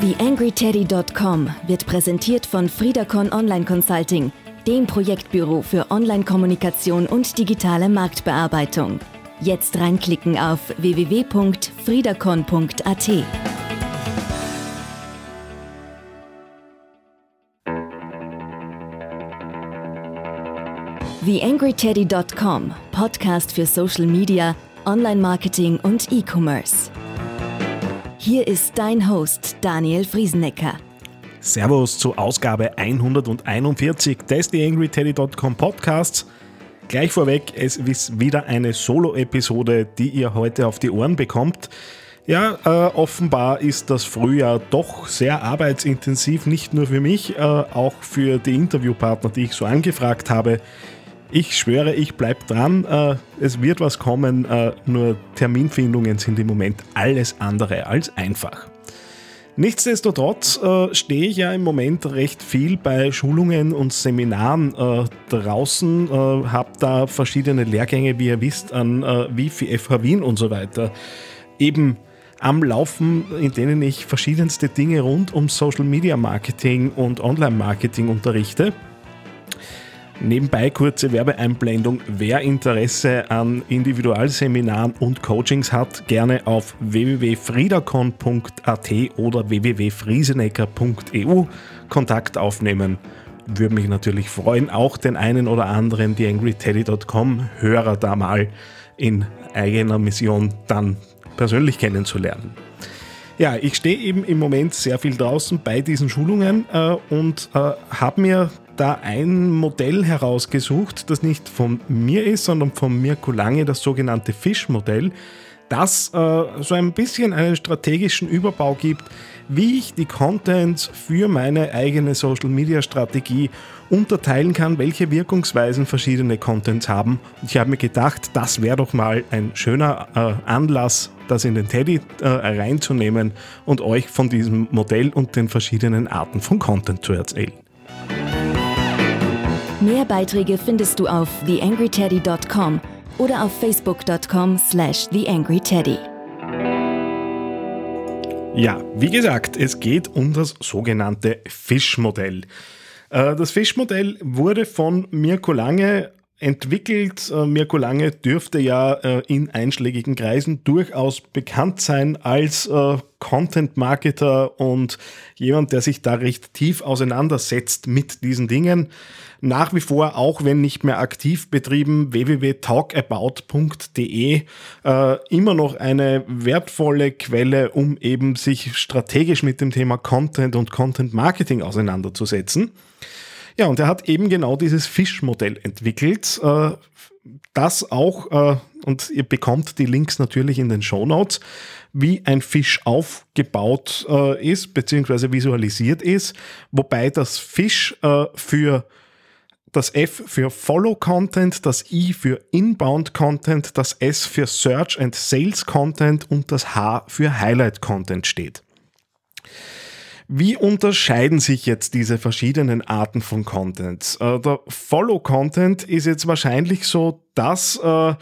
TheAngryTeddy.com wird präsentiert von Friedacon Online Consulting, dem Projektbüro für Online-Kommunikation und digitale Marktbearbeitung. Jetzt reinklicken auf www.friedacon.at. TheAngryTeddy.com, Podcast für Social Media, Online-Marketing und E-Commerce. Hier ist dein Host Daniel Friesenecker. Servus zur Ausgabe 141 des TheAngryTeddy.com Podcasts. Gleich vorweg, es ist wieder eine Solo-Episode, die ihr heute auf die Ohren bekommt. Ja, äh, offenbar ist das Frühjahr doch sehr arbeitsintensiv, nicht nur für mich, äh, auch für die Interviewpartner, die ich so angefragt habe. Ich schwöre, ich bleibe dran. Äh, es wird was kommen, äh, nur Terminfindungen sind im Moment alles andere als einfach. Nichtsdestotrotz äh, stehe ich ja im Moment recht viel bei Schulungen und Seminaren draußen, habe da verschiedene Lehrgänge, wie ihr wisst, an äh, Wifi, FH Wien und so weiter. Eben am Laufen, in denen ich verschiedenste Dinge rund um Social Media Marketing und Online Marketing unterrichte. Nebenbei kurze Werbeeinblendung. Wer Interesse an Individualseminaren und Coachings hat, gerne auf www.friedacon.at oder www.friesenecker.eu Kontakt aufnehmen. Würde mich natürlich freuen, auch den einen oder anderen TheAngryTeddy.com Hörer da mal in eigener Mission dann persönlich kennenzulernen. Ja, ich stehe eben im Moment sehr viel draußen bei diesen Schulungen äh, und äh, habe mir da ein Modell herausgesucht, das nicht von mir ist, sondern von Mirko Lange, das sogenannte Fisch-Modell, das äh, so ein bisschen einen strategischen Überbau gibt, wie ich die Contents für meine eigene Social-Media-Strategie unterteilen kann, welche Wirkungsweisen verschiedene Contents haben. Und ich habe mir gedacht, das wäre doch mal ein schöner äh, Anlass, das in den Teddy äh, reinzunehmen und euch von diesem Modell und den verschiedenen Arten von Content zu erzählen. Mehr Beiträge findest du auf theangryteddy.com oder auf facebook.com slash theangryteddy. Ja, wie gesagt, es geht um das sogenannte Fischmodell. Äh, das Fischmodell wurde von Mirko Lange entwickelt. Äh, Mirko Lange dürfte ja äh, in einschlägigen Kreisen durchaus bekannt sein als Content-Marketer und jemand, der sich da recht tief auseinandersetzt mit diesen Dingen nach wie vor, auch wenn nicht mehr aktiv betrieben, www.talkabout.de äh, immer noch eine wertvolle Quelle, um eben sich strategisch mit dem Thema Content und Content Marketing auseinanderzusetzen. Ja, und er hat eben genau dieses Fischmodell entwickelt, äh, das auch, äh, und ihr bekommt die Links natürlich in den Show Notes, wie ein Fisch aufgebaut äh, ist, beziehungsweise visualisiert ist, wobei das Fisch für das F für Follow Content, das I für Inbound Content, das S für Search and Sales Content und das H für Highlight Content steht. Wie unterscheiden sich jetzt diese verschiedenen Arten von Content? Äh, der Follow Content ist jetzt wahrscheinlich so das, äh,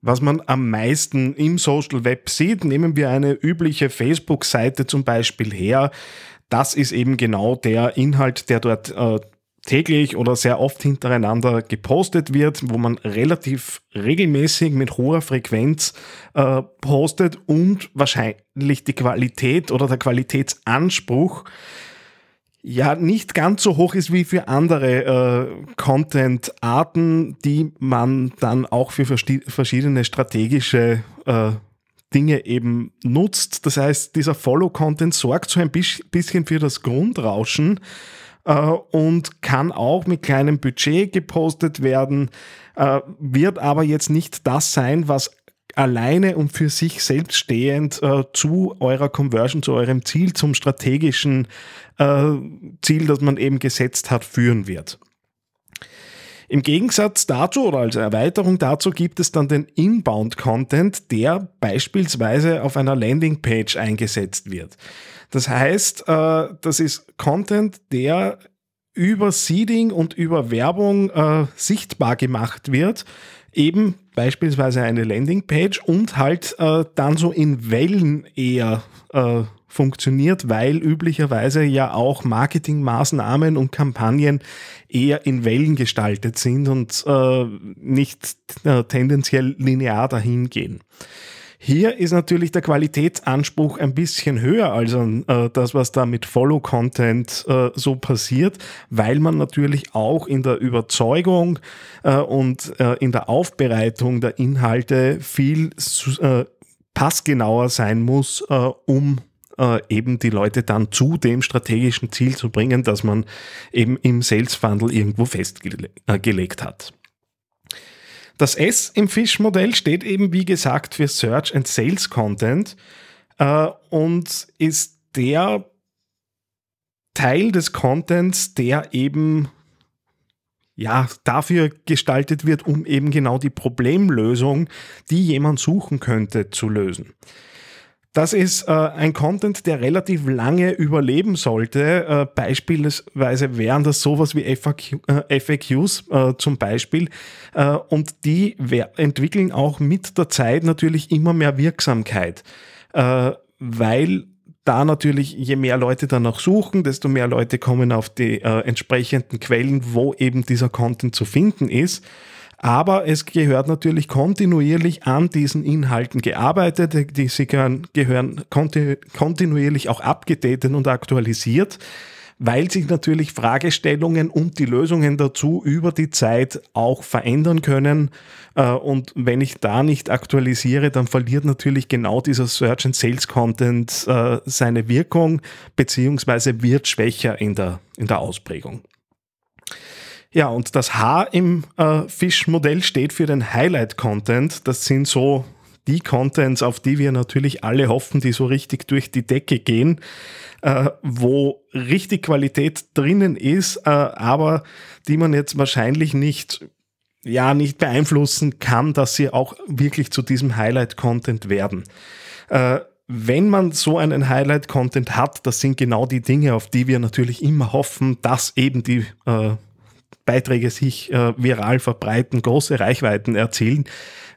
was man am meisten im Social Web sieht. Nehmen wir eine übliche Facebook-Seite zum Beispiel her. Das ist eben genau der Inhalt, der dort äh, täglich oder sehr oft hintereinander gepostet wird, wo man relativ regelmäßig mit hoher Frequenz äh, postet und wahrscheinlich die Qualität oder der Qualitätsanspruch ja nicht ganz so hoch ist wie für andere äh, Content-Arten, die man dann auch für verschiedene strategische äh, Dinge eben nutzt. Das heißt, dieser Follow-Content sorgt so ein bisschen für das Grundrauschen, und kann auch mit kleinem Budget gepostet werden, äh, wird aber jetzt nicht das sein, was alleine und für sich selbst stehend äh, zu eurer Conversion, zu eurem Ziel, zum strategischen äh, Ziel, das man eben gesetzt hat, führen wird. Im Gegensatz dazu oder als Erweiterung dazu gibt es dann den Inbound-Content, der beispielsweise auf einer Landingpage eingesetzt wird. Das heißt, äh, das ist Content, der über Seeding und über Werbung äh, sichtbar gemacht wird. Eben beispielsweise eine Landingpage und halt äh, dann so in Wellen eher funktioniert, weil üblicherweise ja auch Marketingmaßnahmen und Kampagnen eher in Wellen gestaltet sind und äh, nicht äh, tendenziell linear dahin gehen. Hier ist natürlich der Qualitätsanspruch ein bisschen höher als äh, das, was da mit Follow-Content äh, so passiert, weil man natürlich auch in der Überzeugung äh, und äh, in der Aufbereitung der Inhalte viel äh, passgenauer sein muss, äh, eben die Leute dann zu dem strategischen Ziel zu bringen, das man eben im Sales Funnel irgendwo festgelegt hat. Das S im Fish-Modell steht eben, wie gesagt, für Search and Sales Content äh, und ist der Teil des Contents, der eben ja, dafür gestaltet wird, um eben genau die Problemlösung, die jemand suchen könnte, zu lösen. Das ist äh, ein Content, der relativ lange überleben sollte. Äh, beispielsweise wären das sowas wie FAQ, äh, FAQs äh, zum Beispiel. Äh, und die entwickeln auch mit der Zeit natürlich immer mehr Wirksamkeit, äh, weil da natürlich, je mehr Leute danach suchen, desto mehr Leute kommen auf die entsprechenden Quellen, wo eben dieser Content zu finden ist. Aber es gehört natürlich kontinuierlich an diesen Inhalten gearbeitet. Sie gehören kontinuierlich auch abgedatet und aktualisiert, weil sich natürlich Fragestellungen und die Lösungen dazu über die Zeit auch verändern können. Äh, und wenn ich da nicht aktualisiere, dann verliert natürlich genau dieser Search and Sales Content äh, seine Wirkung, beziehungsweise wird schwächer in der, in der Ausprägung. Ja, und das H im äh, Fish-Modell steht für den Highlight-Content. Das sind so die Contents, auf die wir natürlich alle hoffen, die so richtig durch die Decke gehen, äh, wo richtig Qualität drinnen ist, äh, aber die man jetzt wahrscheinlich nicht, ja, nicht beeinflussen kann, dass sie auch wirklich zu diesem Highlight-Content werden. Äh, wenn man so einen Highlight-Content hat, das sind genau die Dinge, auf die wir natürlich immer hoffen, dass eben die äh, Beiträge sich äh, viral verbreiten, große Reichweiten erzielen.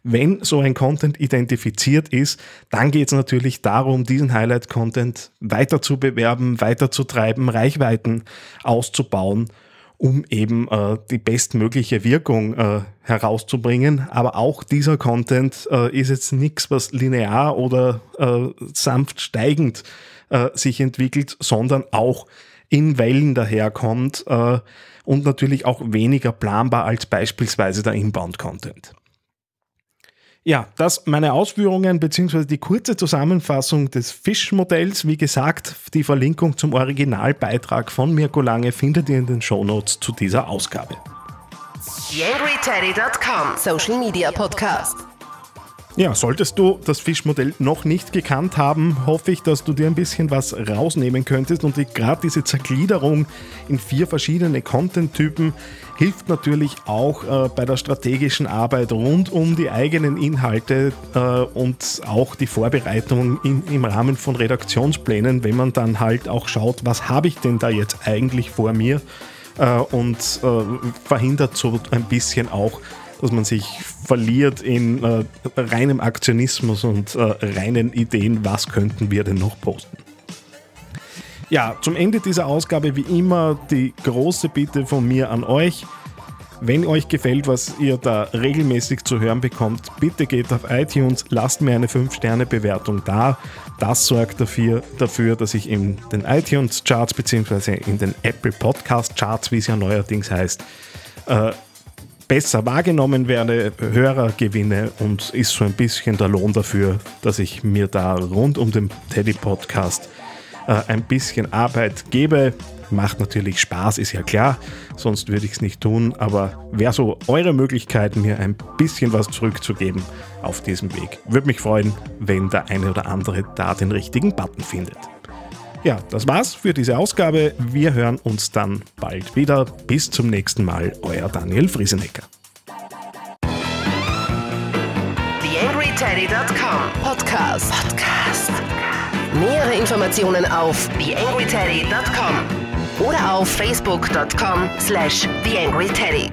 Wenn so ein Content identifiziert ist, dann geht es natürlich darum, diesen Highlight-Content weiter zu bewerben, weiter zu treiben, Reichweiten auszubauen, um eben äh, die bestmögliche Wirkung äh, herauszubringen. Aber auch dieser Content äh, ist jetzt nichts, was linear oder äh, sanft steigend äh, sich entwickelt, sondern auch in Wellen daherkommt äh, und natürlich auch weniger planbar als beispielsweise der Inbound-Content. Ja, das meine Ausführungen bzw. die kurze Zusammenfassung des Fish-Modells. Wie gesagt, die Verlinkung zum Originalbeitrag von Mirko Lange findet ihr in den Shownotes zu dieser Ausgabe. YangryTeddy.com Social Media Podcast. Ja, solltest du das Fischmodell noch nicht gekannt haben, hoffe ich, dass du dir ein bisschen was rausnehmen könntest. Und gerade diese Zergliederung in vier verschiedene Content-Typen hilft natürlich auch äh, bei der strategischen Arbeit rund um die eigenen Inhalte äh, und auch die Vorbereitung in, im Rahmen von Redaktionsplänen, wenn man dann halt auch schaut, was habe ich denn da jetzt eigentlich vor mir äh, und äh, verhindert so ein bisschen auch dass man sich verliert in äh, reinem Aktionismus und äh, reinen Ideen, was könnten wir denn noch posten. Ja, zum Ende dieser Ausgabe wie immer die große Bitte von mir an euch. Wenn euch gefällt, was ihr da regelmäßig zu hören bekommt, bitte geht auf iTunes, lasst mir eine 5-Sterne-Bewertung da. Das sorgt dafür, dafür, dass ich in den iTunes-Charts bzw. in den Apple Podcast-Charts, wie es ja neuerdings heißt, äh, besser wahrgenommen werde, Hörer gewinne und ist so ein bisschen der Lohn dafür, dass ich mir da rund um den Teddy Podcast äh, ein bisschen Arbeit gebe. Macht natürlich Spaß, ist ja klar, sonst würde ich es nicht tun, aber wäre so eure Möglichkeit, mir ein bisschen was zurückzugeben auf diesem Weg. Würde mich freuen, wenn der eine oder andere da den richtigen Button findet. Ja, das war's für diese Ausgabe. Wir hören uns dann bald wieder. Bis zum nächsten Mal, euer Daniel Friesenecker. TheAngryTeddy.com Podcast. Podcast. Nähere Informationen auf TheAngryTeddy.com oder auf Facebook.com slash TheAngryTeddy.